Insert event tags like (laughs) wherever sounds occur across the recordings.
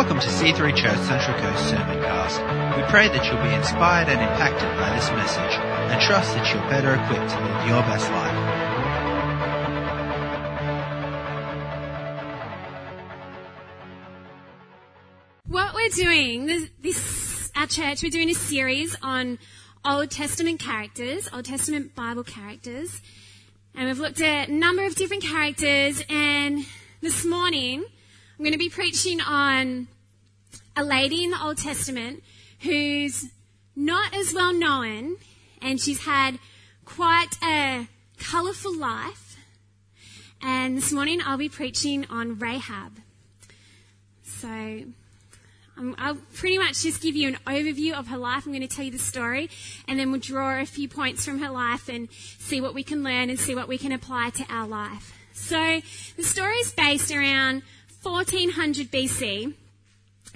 Welcome to C3 Church Central Coast Sermoncast. We pray that you'll be inspired and impacted by this message and trust that you're better equipped to live your best life. What we're doing, this, this our church, we're doing a series on Old Testament characters, Old Testament Bible characters. And we've looked at a number of different characters and this morning I'm going to be preaching on a lady in the Old Testament who's not as well known and she's had quite a colourful life. And this morning I'll be preaching on Rahab. So um, I'll pretty much just give you an overview of her life. I'm going to tell you the story, and then we'll draw a few points from her life and see what we can learn and see what we can apply to our life. So the story is based around 1400 BC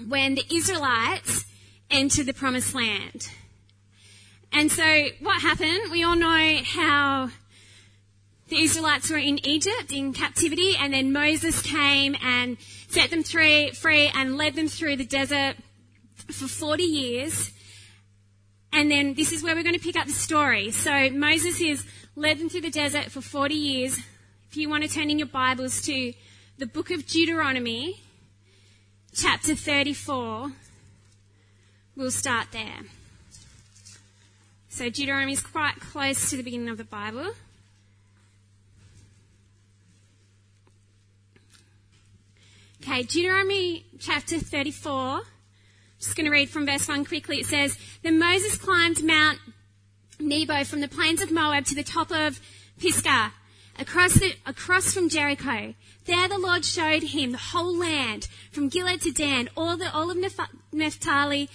when the Israelites entered the promised land. And so what happened? We all know how the Israelites were in Egypt in captivity, and then Moses came and set them free, and led them through the desert for 40 years. And then this is where we're going to pick up the story. So Moses has led them through the desert for 40 years. If you want to turn in your Bibles to the book of Deuteronomy, chapter 34, we'll start there. So Deuteronomy is quite close to the beginning of the Bible. Okay, Deuteronomy chapter 34. Just going to read from verse 1 quickly. It says, Then Moses climbed Mount Nebo from the plains of Moab to the top of Pisgah, across, the, across from Jericho. There the Lord showed him the whole land, from Gilead to Dan, all, the, all of Naphtali,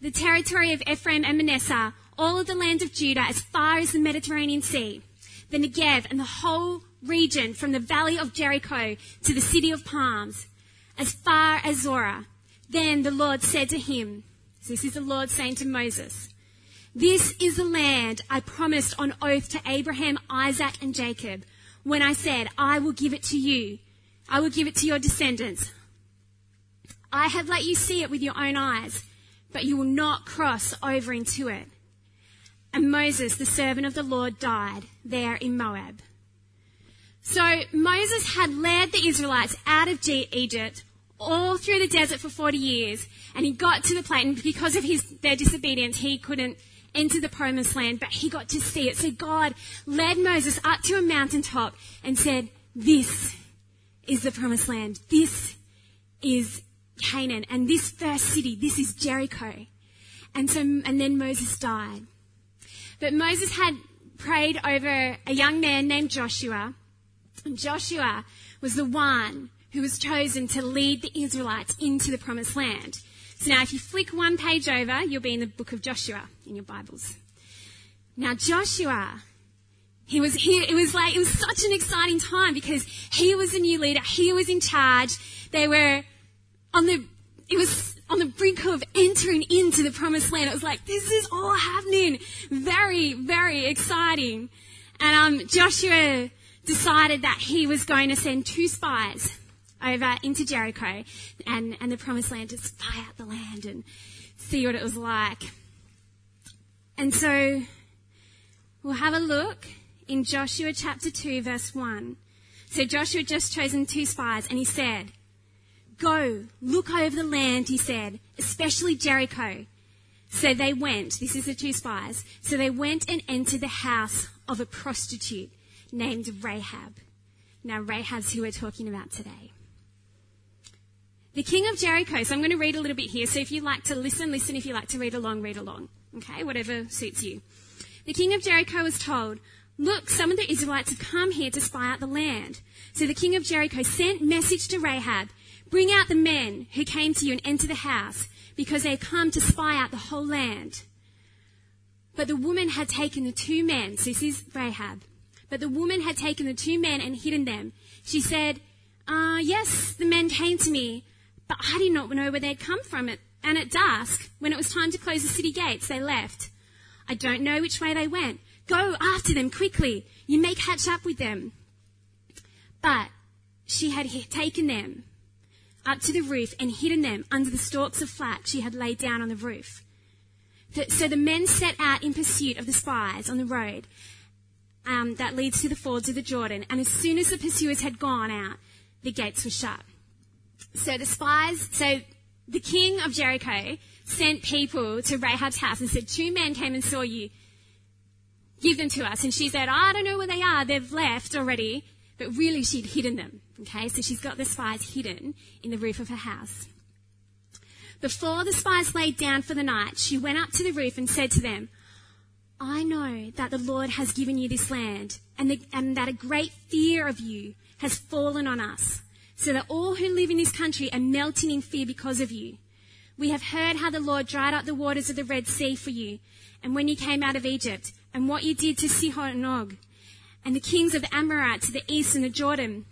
the territory of Ephraim and Manasseh, all of the land of Judah, as far as the Mediterranean Sea, the Negev, and the whole region from the valley of Jericho to the city of palms as far as Zoar. Then the Lord said to him, so this is the Lord saying to Moses, This is the land I promised on oath to Abraham, Isaac, and Jacob when I said, I will give it to you. I will give it to your descendants. I have let you see it with your own eyes, but you will not cross over into it. And Moses, the servant of the Lord, died there in Moab. So Moses had led the Israelites out of Egypt all through the desert for 40 years, and he got to the place, and because of his, their disobedience, he couldn't enter the promised land, but he got to see it. So God led Moses up to a mountaintop and said, This is the promised land. This is Canaan. And this first city, this is Jericho. And so, and then Moses died. But Moses had prayed over a young man named Joshua. And Joshua was the one who was chosen to lead the Israelites into the promised land. So now if you flick one page over, you'll be in the book of Joshua in your Bibles. Now Joshua, he was here, it was like, it was such an exciting time because he was a new leader, he was in charge, they were on the, it was on the brink of entering into the promised land. It was like, this is all happening. Very, very exciting. And um, Joshua decided that he was going to send two spies over into Jericho and, and the promised land to spy out the land and see what it was like. And so we'll have a look in Joshua chapter 2 verse 1. So Joshua just chosen two spies and he said, Go, look over the land, he said, especially Jericho. So they went, this is the two spies, so they went and entered the house of a prostitute named Rahab. Now Rahab's who we're talking about today. The king of Jericho, so I'm going to read a little bit here, so if you like to listen, listen. If you like to read along, read along. Okay, whatever suits you. The king of Jericho was told, Look, some of the Israelites have come here to spy out the land. So the king of Jericho sent message to Rahab, Bring out the men who came to you and enter the house, because they have come to spy out the whole land. But the woman had taken the two men, so this is Rahab, but the woman had taken the two men and hidden them. She said, uh, yes, the men came to me, but I did not know where they'd come from. It, and at dusk, when it was time to close the city gates, they left. I don't know which way they went. Go after them quickly. You may catch up with them. But she had taken them up to the roof and hidden them under the stalks of flax she had laid down on the roof. So the men set out in pursuit of the spies on the road um, that leads to the fords of the Jordan. And as soon as the pursuers had gone out, the gates were shut. So the spies, so the king of Jericho sent people to Rahab's house and said, Two men came and saw you. Give them to us. And she said, I don't know where they are. They've left already. But really, she'd hidden them. Okay, so she's got the spies hidden in the roof of her house. Before the spies laid down for the night, she went up to the roof and said to them, I know that the Lord has given you this land, and, the, and that a great fear of you has fallen on us, so that all who live in this country are melting in fear because of you. We have heard how the Lord dried up the waters of the Red Sea for you, and when you came out of Egypt, and what you did to Sihon and Og, and the kings of the Amorites to the east and the Jordan,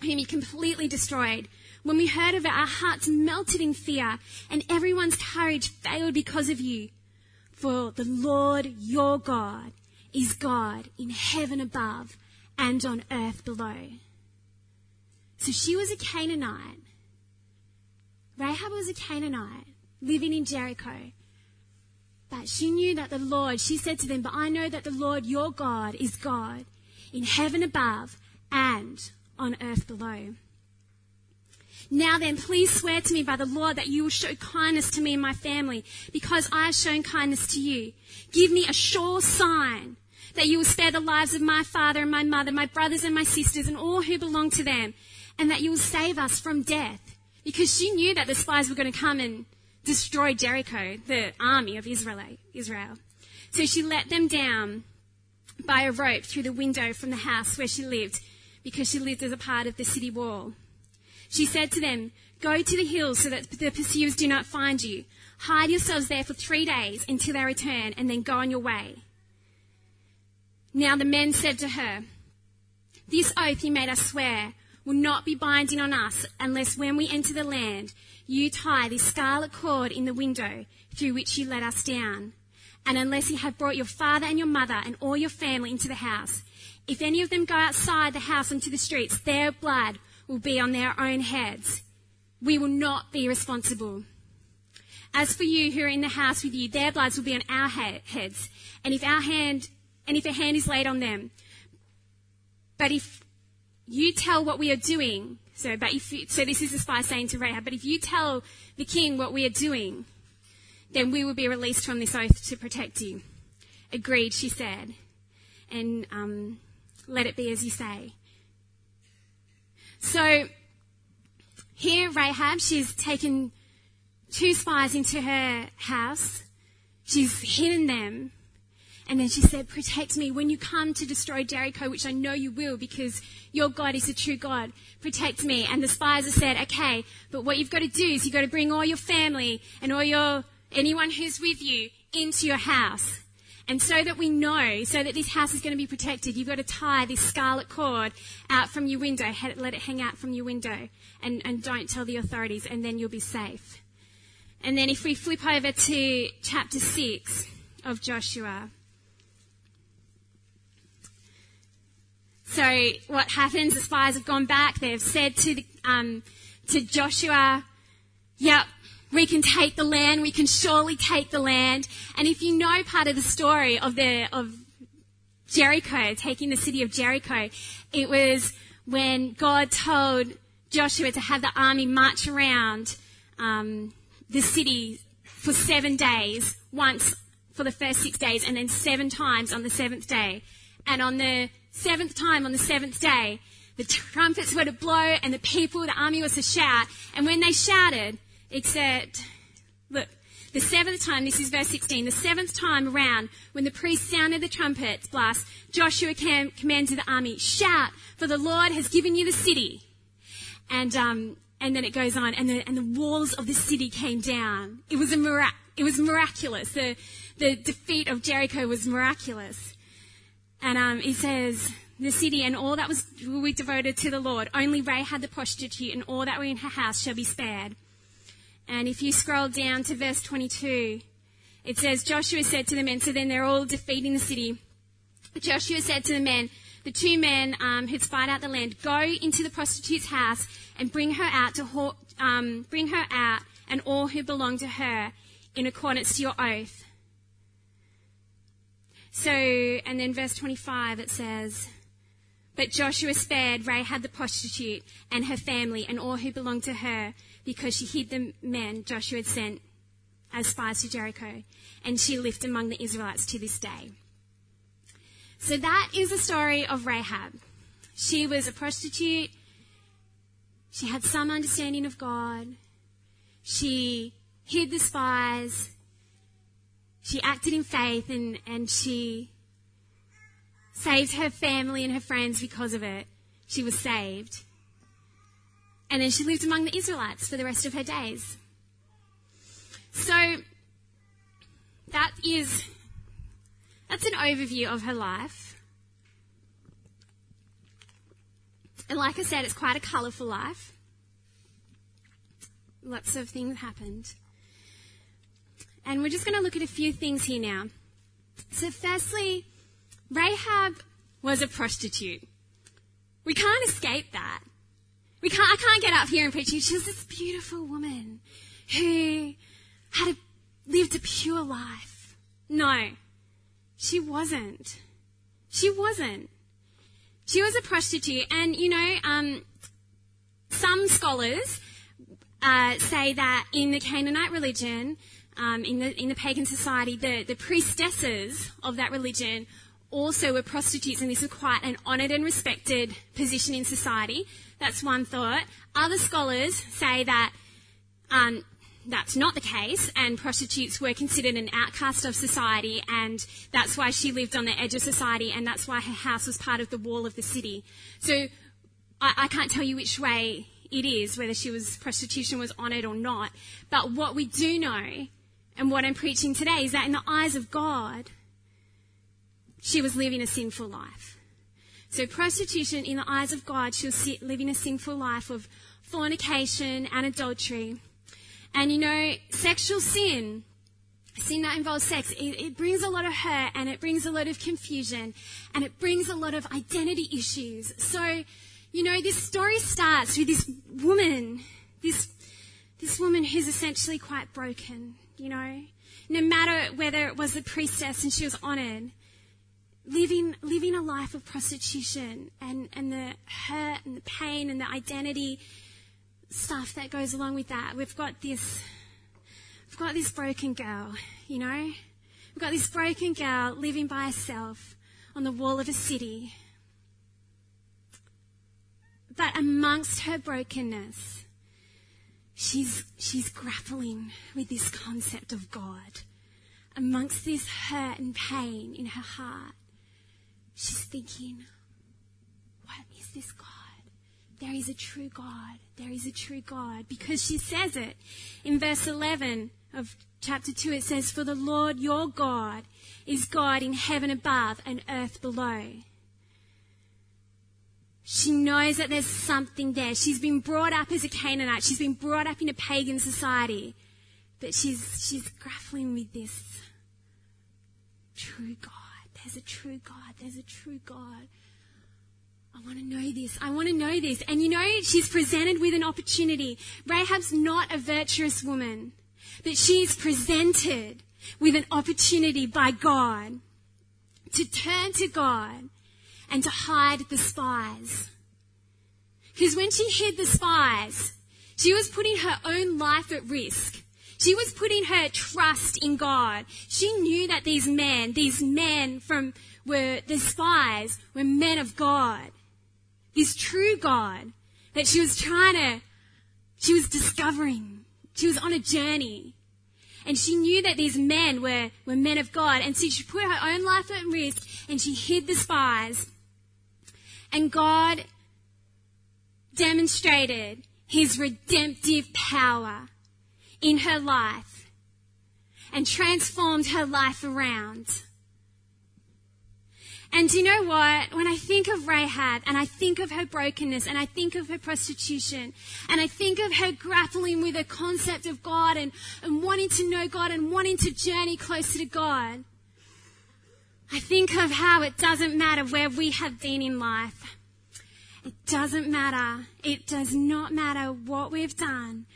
whom you completely destroyed. When we heard of it, our hearts melted in fear, and everyone's courage failed because of you. For the Lord your God is God in heaven above and on earth below. So she was a Canaanite. Rahab was a Canaanite living in Jericho. But she knew that the Lord, she said to them, But I know that the Lord your God is God in heaven above and on earth below. Now then, please swear to me by the Lord that you will show kindness to me and my family because I have shown kindness to you. Give me a sure sign that you will spare the lives of my father and my mother, my brothers and my sisters and all who belong to them and that you will save us from death. Because she knew that the spies were going to come and destroy Jericho, the army of Israel. Israel. So she let them down by a rope through the window from the house where she lived because she lived as a part of the city wall. She said to them, Go to the hills so that the pursuers do not find you. Hide yourselves there for three days until they return, and then go on your way. Now the men said to her, This oath you made us swear will not be binding on us unless when we enter the land, you tie this scarlet cord in the window through which you let us down. And unless you have brought your father and your mother and all your family into the house, if any of them go outside the house into the streets, their blood will be on their own heads. We will not be responsible. As for you who are in the house with you, their bloods will be on our heads. And if our hand, and if a hand is laid on them. But if you tell what we are doing, so, but if you, so this is the spy saying to Rahab, but if you tell the king what we are doing, then we will be released from this oath to protect you. Agreed, she said. And um, let it be as you say. So here, Rahab, she's taken two spies into her house. She's hidden them. And then she said, Protect me when you come to destroy Jericho, which I know you will because your God is a true God. Protect me. And the spies have said, Okay, but what you've got to do is you've got to bring all your family and all your, anyone who's with you into your house. And so that we know, so that this house is going to be protected, you've got to tie this scarlet cord out from your window, let it hang out from your window, and, and don't tell the authorities, and then you'll be safe. And then if we flip over to chapter 6 of Joshua. So what happens? The spies have gone back. They've said to, the, um, to Joshua, yep, we can take the land. We can surely take the land. And if you know part of the story of the, of Jericho, taking the city of Jericho, it was when God told Joshua to have the army march around um, the city for seven days, once for the first six days, and then seven times on the seventh day. And on the seventh time, on the seventh day, the trumpets were to blow and the people, the army was to shout. And when they shouted, Except, look, the seventh time, this is verse 16, the seventh time around, when the priest sounded the trumpet blast, Joshua cam- commanded the army, shout, for the Lord has given you the city. And, um, and then it goes on, and the, and the walls of the city came down. It was a mirac- it was miraculous. The, the defeat of Jericho was miraculous. And, um, it says, the city and all that was will be devoted to the Lord. Only Rahab the prostitute and all that were in her house shall be spared. And if you scroll down to verse 22, it says, Joshua said to the men, so then they're all defeating the city. Joshua said to the men, the two men um, who'd spied out the land go into the prostitute's house and bring her out to ho- um, bring her out and all who belong to her in accordance to your oath. So, and then verse 25 it says, But Joshua spared Rahab the prostitute and her family and all who belonged to her because she hid the men Joshua had sent as spies to Jericho, and she lived among the Israelites to this day. So that is the story of Rahab. She was a prostitute. She had some understanding of God. She hid the spies. She acted in faith and, and she saved her family and her friends because of it. She was saved. And then she lived among the Israelites for the rest of her days. So that is that's an overview of her life. And like I said, it's quite a colourful life. Lots of things happened. And we're just going to look at a few things here now. So, firstly, Rahab was a prostitute. We can't escape that. We can't, I can't get up here and preach. She was this beautiful woman who had a, lived a pure life. No, she wasn't. She wasn't. She was a prostitute, and you know, um, some scholars uh, say that in the Canaanite religion, um, in the in the pagan society, the the priestesses of that religion also were prostitutes, and this was quite an honoured and respected position in society. That's one thought. Other scholars say that um, that's not the case, and prostitutes were considered an outcast of society, and that's why she lived on the edge of society, and that's why her house was part of the wall of the city. So I, I can't tell you which way it is, whether she was prostitution was honoured or not. But what we do know, and what I'm preaching today, is that in the eyes of God, she was living a sinful life. So prostitution, in the eyes of God, she was living a sinful life of fornication and adultery. And you know, sexual sin, sin that involves sex, it, it, brings a lot of hurt and it brings a lot of confusion and it brings a lot of identity issues. So, you know, this story starts with this woman, this, this woman who's essentially quite broken, you know. No matter whether it was a priestess and she was honored, living, living a life of prostitution and, and the hurt and the pain and the identity stuff that goes along with that. We've got this, we've got this broken girl, you know? We've got this broken girl living by herself on the wall of a city. But amongst her brokenness, she's, she's grappling with this concept of God. Amongst this hurt and pain in her heart, she's thinking, what is this God? There is a true God. There is a true God. Because she says it in verse 11 of chapter 2. It says, For the Lord your God is God in heaven above and earth below. She knows that there's something there. She's been brought up as a Canaanite. She's been brought up in a pagan society. But she's, she's grappling with this true God. There's a true God. There's a true God. I want to know this. I want to know this. And you know, she's presented with an opportunity. Rahab's not a virtuous woman, but she's presented with an opportunity by God to turn to God and to hide the spies. Because when she hid the spies, she was putting her own life at risk. She was putting her trust in God. She knew that these men, these men from were the spies, were men of God this true God that she was trying to, she was discovering. She was on a journey. And she knew that these men were, were men of God. And so she put her own life at risk and she hid the spies. And God demonstrated his redemptive power in her life and transformed her life around. And do you know what? When I think of Rahab and I think of her brokenness and I think of her prostitution and I think of her grappling with the concept of God and, and wanting to know God and wanting to journey closer to God, I think of how it doesn't matter where we have been in life. It doesn't matter. It does not matter what we've done,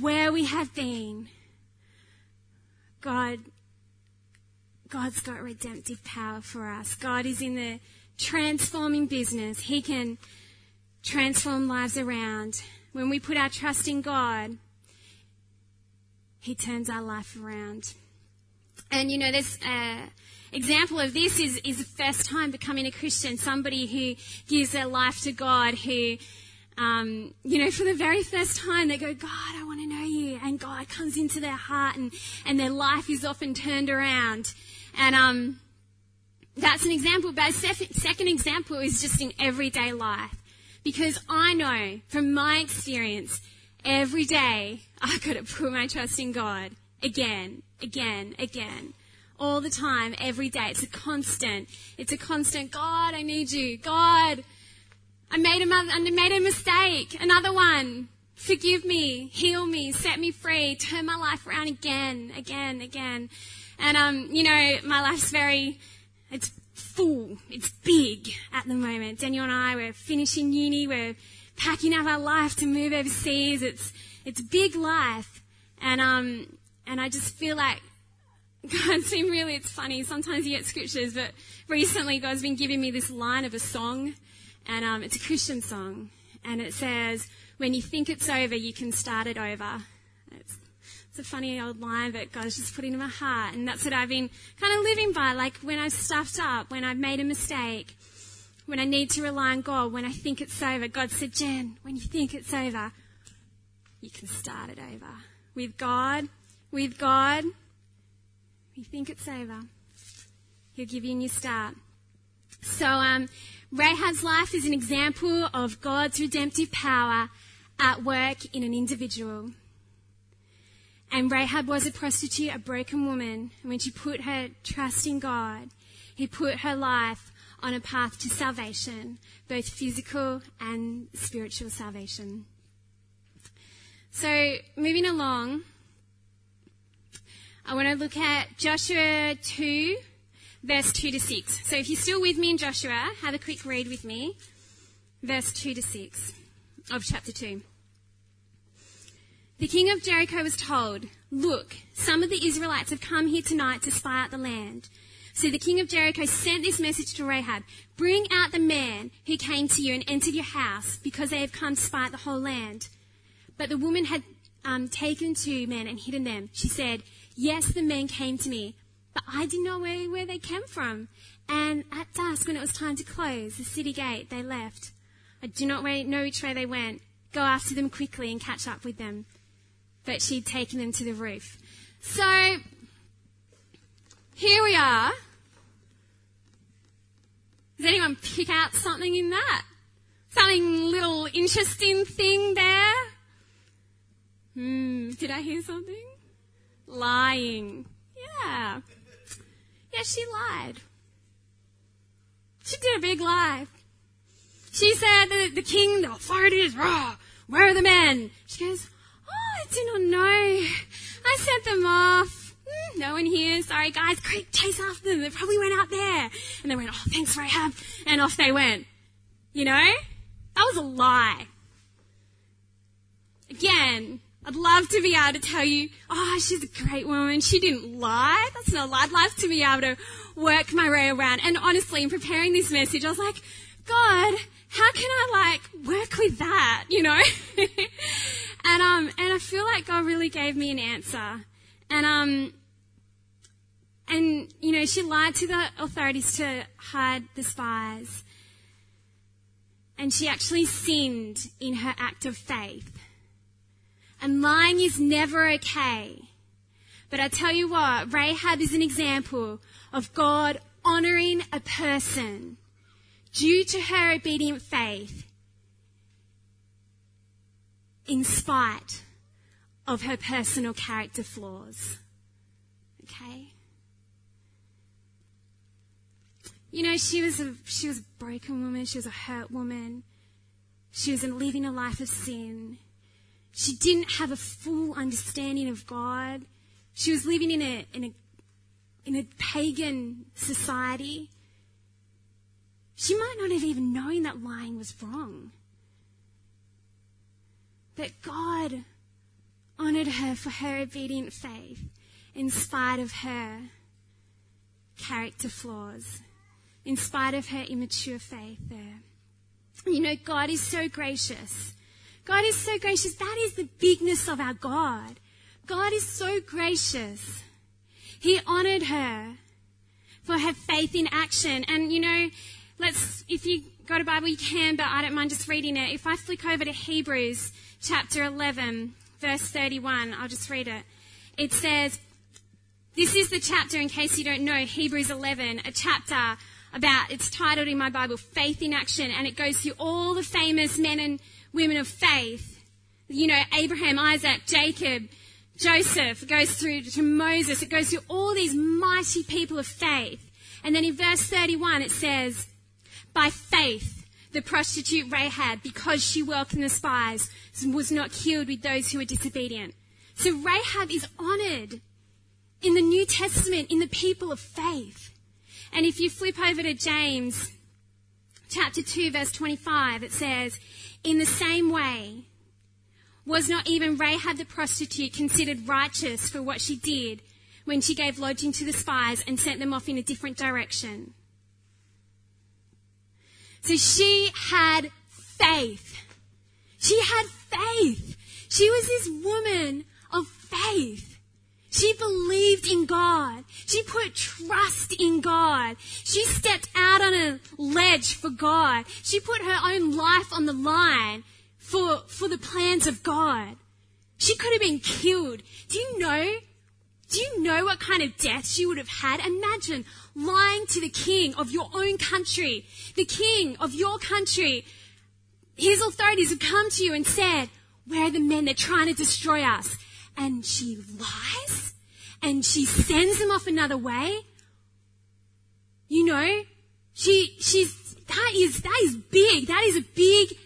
where we have been. God, God's got redemptive power for us. God is in the transforming business. He can transform lives around. When we put our trust in God, He turns our life around. And you know, there's an example of this is, is the first time becoming a Christian, somebody who gives their life to God, who, um, you know, for the very first time they go, God, I want to know you. And God comes into their heart and, and their life is often turned around. And, um, that's an example, but a second example is just in everyday life. Because I know from my experience, every day I've got to put my trust in God again, again, again. All the time, every day. It's a constant. It's a constant. God, I need you. God, I made a, I made a mistake. Another one. Forgive me, heal me, set me free, turn my life around again, again, again. And, um, you know, my life's very, it's full. It's big at the moment. Daniel and I, we're finishing uni. We're packing up our life to move overseas. It's, it's big life. And, um, and I just feel like (laughs) God seemed really, it's funny. Sometimes you get scriptures, but recently God's been giving me this line of a song. And, um, it's a Christian song. And it says, when you think it's over, you can start it over. It's a funny old line that God's just put into my heart. And that's what I've been kind of living by. Like when I've stuffed up, when I've made a mistake, when I need to rely on God, when I think it's over. God said, Jen, when you think it's over, you can start it over. With God, with God, you think it's over. He'll give you a new start. So, um, Rahab's life is an example of God's redemptive power at work in an individual. And Rahab was a prostitute, a broken woman. And when she put her trust in God, He put her life on a path to salvation, both physical and spiritual salvation. So, moving along, I want to look at Joshua 2, verse 2 to 6. So, if you're still with me in Joshua, have a quick read with me. Verse 2 to 6 of chapter 2. The king of Jericho was told, Look, some of the Israelites have come here tonight to spy out the land. So the king of Jericho sent this message to Rahab Bring out the man who came to you and entered your house, because they have come to spy out the whole land. But the woman had um, taken two men and hidden them. She said, Yes, the men came to me, but I didn't know where, where they came from. And at dusk, when it was time to close the city gate, they left. I do not know which way they went. Go after them quickly and catch up with them But she'd taken them to the roof. So, here we are. Does anyone pick out something in that? Something little interesting thing there? Hmm, did I hear something? Lying. Yeah. Yeah, she lied. She did a big lie. She said that the king, the authorities, raw, where are the men? She goes, Oh, I do not know. I sent them off. Hmm, no one here. Sorry, guys. Quick, chase after them. They probably went out there. And they went, oh, thanks, Rahab. And off they went. You know? That was a lie. Again, I'd love to be able to tell you, oh, she's a great woman. She didn't lie. That's not a lie. I'd love to be able to work my way around. And honestly, in preparing this message, I was like, God, how can I like work with that? You know? (laughs) And um, and I feel like God really gave me an answer. And um, and you know, she lied to the authorities to hide the spies. And she actually sinned in her act of faith. And lying is never okay. But I tell you what, Rahab is an example of God honoring a person due to her obedient faith in spite of her personal character flaws. Okay? You know, she was a she was a broken woman, she was a hurt woman. She was living a life of sin. She didn't have a full understanding of God. She was living in a in a in a pagan society, she might not have even known that lying was wrong. But God honored her for her obedient faith in spite of her character flaws, in spite of her immature faith there. You know, God is so gracious. God is so gracious. That is the bigness of our God. God is so gracious. He honored her for her faith in action. And you know, let's, if you got a Bible, you can, but I don't mind just reading it. If I flick over to Hebrews chapter 11, verse 31, I'll just read it. It says, this is the chapter, in case you don't know, Hebrews 11, a chapter about, it's titled in my Bible, Faith in Action, and it goes through all the famous men and women of faith. You know, Abraham, Isaac, Jacob, Joseph, it goes through to Moses, it goes through all these mighty people of faith. And then in verse 31 it says, by faith, the prostitute Rahab, because she welcomed the spies, was not killed with those who were disobedient. So Rahab is honored in the New Testament in the people of faith. And if you flip over to James chapter 2 verse 25, it says, in the same way, was not even Rahab the prostitute considered righteous for what she did when she gave lodging to the spies and sent them off in a different direction? So she had faith. She had faith. She was this woman of faith. She believed in God. She put trust in God. She stepped out on a ledge for God. She put her own life on the line for, for the plans of God. She could have been killed. Do you know? Do you know what kind of death she would have had? Imagine lying to the king of your own country, the king of your country. His authorities have come to you and said, where are the men that are trying to destroy us? And she lies and she sends him off another way. You know, she, she's, that is, that is big. That is a big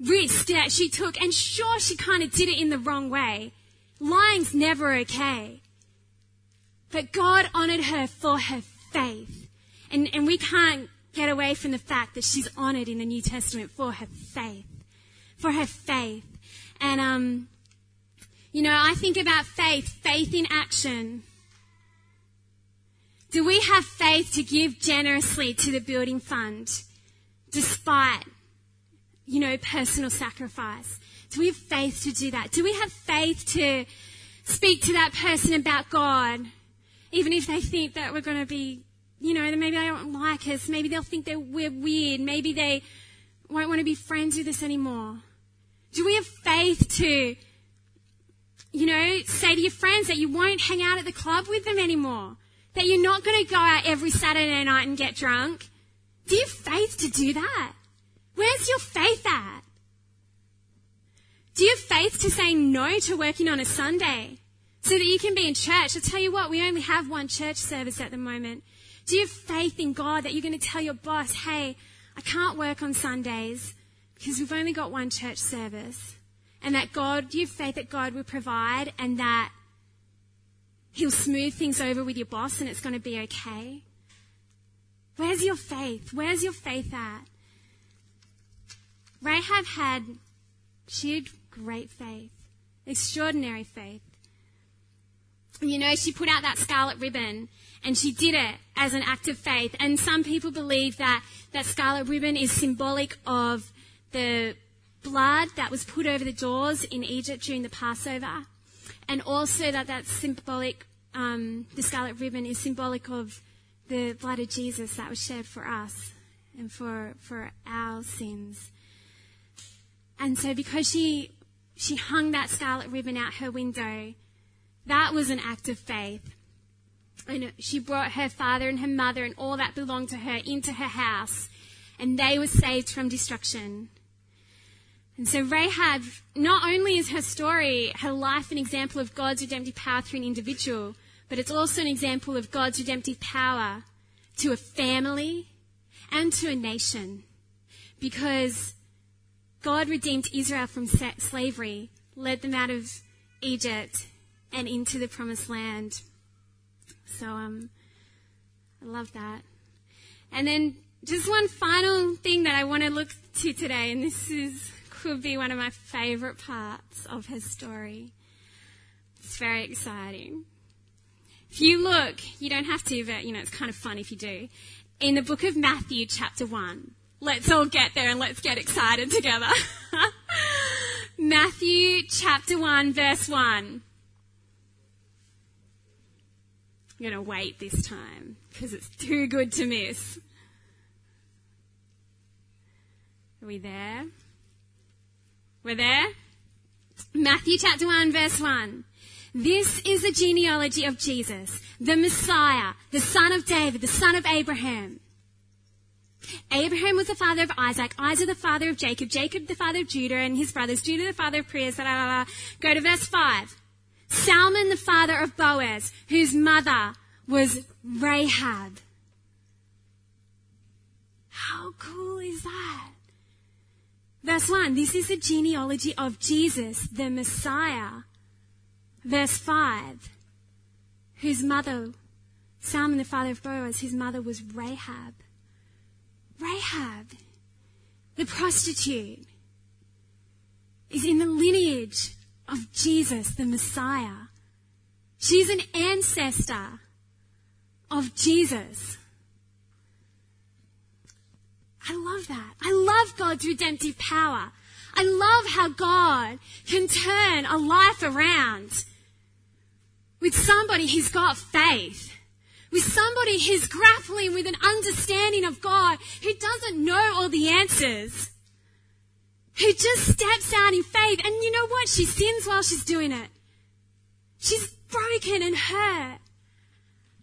risk that she took. And sure, she kind of did it in the wrong way. Lying's never okay. But God honored her for her faith. And, and we can't get away from the fact that she's honored in the New Testament for her faith. For her faith. And, um, you know, I think about faith, faith in action. Do we have faith to give generously to the building fund despite, you know, personal sacrifice? Do we have faith to do that? Do we have faith to speak to that person about God, even if they think that we're going to be, you know, maybe they don't like us, maybe they'll think that we're weird, maybe they won't want to be friends with us anymore? Do we have faith to you know, say to your friends that you won't hang out at the club with them anymore. That you're not going to go out every Saturday night and get drunk. Do you have faith to do that? Where's your faith at? Do you have faith to say no to working on a Sunday so that you can be in church? I'll tell you what, we only have one church service at the moment. Do you have faith in God that you're going to tell your boss, hey, I can't work on Sundays because we've only got one church service? And that God, you have faith that God will provide and that He'll smooth things over with your boss and it's going to be okay? Where's your faith? Where's your faith at? Rahab had, she had great faith, extraordinary faith. You know, she put out that scarlet ribbon and she did it as an act of faith. And some people believe that that scarlet ribbon is symbolic of the blood that was put over the doors in Egypt during the Passover, and also that that symbolic, um, the scarlet ribbon is symbolic of the blood of Jesus that was shed for us and for for our sins. And so, because she she hung that scarlet ribbon out her window, that was an act of faith. And she brought her father and her mother and all that belonged to her into her house, and they were saved from destruction. And so Rahab, not only is her story, her life an example of God's redemptive power through an individual, but it's also an example of God's redemptive power to a family and to a nation. Because God redeemed Israel from slavery, led them out of Egypt and into the promised land. So, um, I love that. And then just one final thing that I want to look to today, and this is could be one of my favorite parts of his story. It's very exciting. If you look, you don't have to, but you know, it's kind of fun if you do. In the book of Matthew, chapter 1. Let's all get there and let's get excited together. (laughs) Matthew chapter 1, verse 1. I'm going to wait this time because it's too good to miss. Are we there? We're there? Matthew chapter 1, verse 1. This is the genealogy of Jesus, the Messiah, the son of David, the son of Abraham. Abraham was the father of Isaac, Isaac the father of Jacob, Jacob the father of Judah and his brothers, Judah the father of Perez. Blah, blah, blah. Go to verse 5. Salmon the father of Boaz, whose mother was Rahab. How cool is that? Verse 1, this is the genealogy of Jesus, the Messiah. Verse 5, whose mother, Salmon the father of Boaz, his mother was Rahab. Rahab, the prostitute, is in the lineage of Jesus, the Messiah. She's an ancestor of Jesus. I love that. I love God's redemptive power. I love how God can turn a life around with somebody who's got faith, with somebody who's grappling with an understanding of God, who doesn't know all the answers, who just steps out in faith. And you know what? She sins while she's doing it. She's broken and hurt.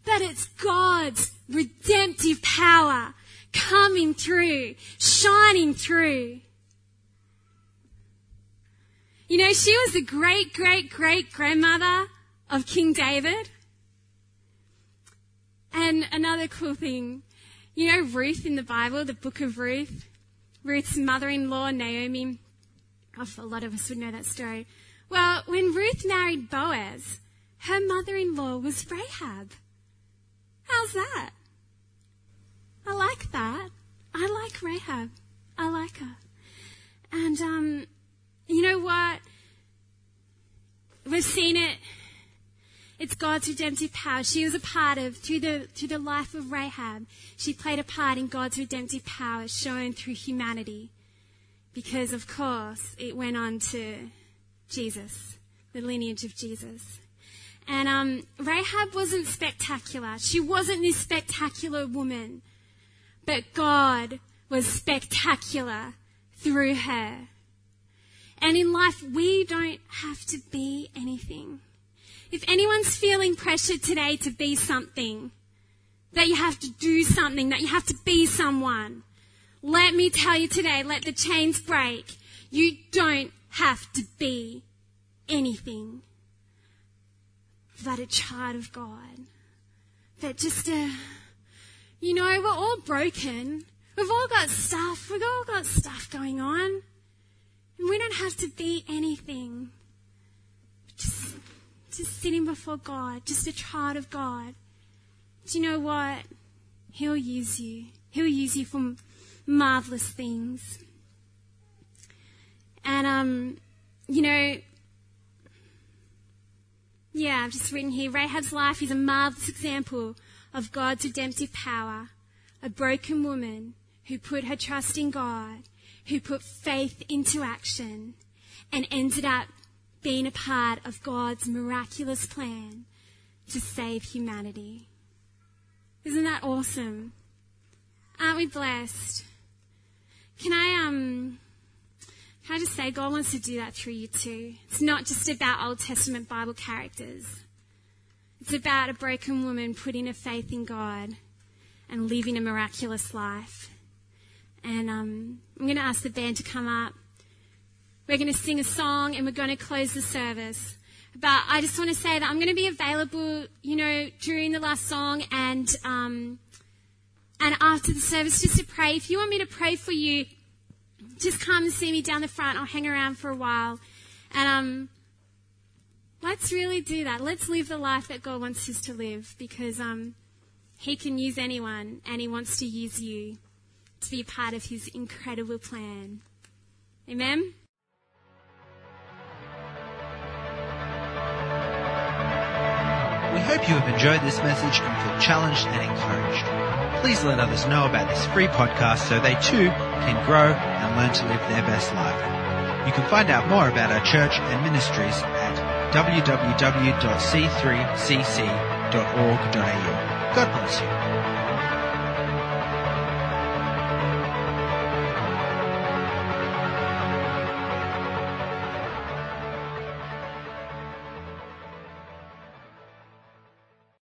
But it's God's redemptive power coming through, shining through. You know, she was the great, great, great grandmother of King David. And another cool thing, you know, Ruth in the Bible, the book of Ruth, Ruth's mother in law, Naomi. Oh, a lot of us would know that story. Well, when Ruth married Boaz, her mother in law was Rahab. How's that? I like that. I like Rahab. I like her. And, um, you know what? We've seen it. It's God's redemptive power. She was a part of, through the, through the life of Rahab, she played a part in God's redemptive power shown through humanity. Because, of course, it went on to Jesus, the lineage of Jesus. And um, Rahab wasn't spectacular. She wasn't this spectacular woman. But God was spectacular through her. And in life, we don't have to be anything. If anyone's feeling pressured today to be something, that you have to do something, that you have to be someone, let me tell you today, let the chains break. You don't have to be anything but a child of God. But just a, you know, we're all broken. We've all got stuff. We've all got stuff going on. And we don't have to be anything. Just, just sitting before God, just a child of God. Do you know what? He'll use you. He'll use you for marvelous things. And, um, you know, yeah, I've just written here Rahab's life is a marvelous example of God's redemptive power. A broken woman who put her trust in God, who put faith into action, and ended up being a part of God's miraculous plan to save humanity. Isn't that awesome? Aren't we blessed? Can I um can I just say God wants to do that through you too? It's not just about Old Testament Bible characters. It's about a broken woman putting her faith in God and living a miraculous life. And um, I'm going to ask the band to come up. We're going to sing a song and we're going to close the service. But I just want to say that I'm going to be available, you know, during the last song and um, and after the service just to pray. If you want me to pray for you, just come and see me down the front. I'll hang around for a while. And um, let's really do that. Let's live the life that God wants us to live because um, He can use anyone, and He wants to use you to be part of His incredible plan. Amen? We hope you have enjoyed this message and feel challenged and encouraged. Please let others know about this free podcast so they too can grow and learn to live their best life. You can find out more about our church and ministries www.c3cc.org.au. God bless you.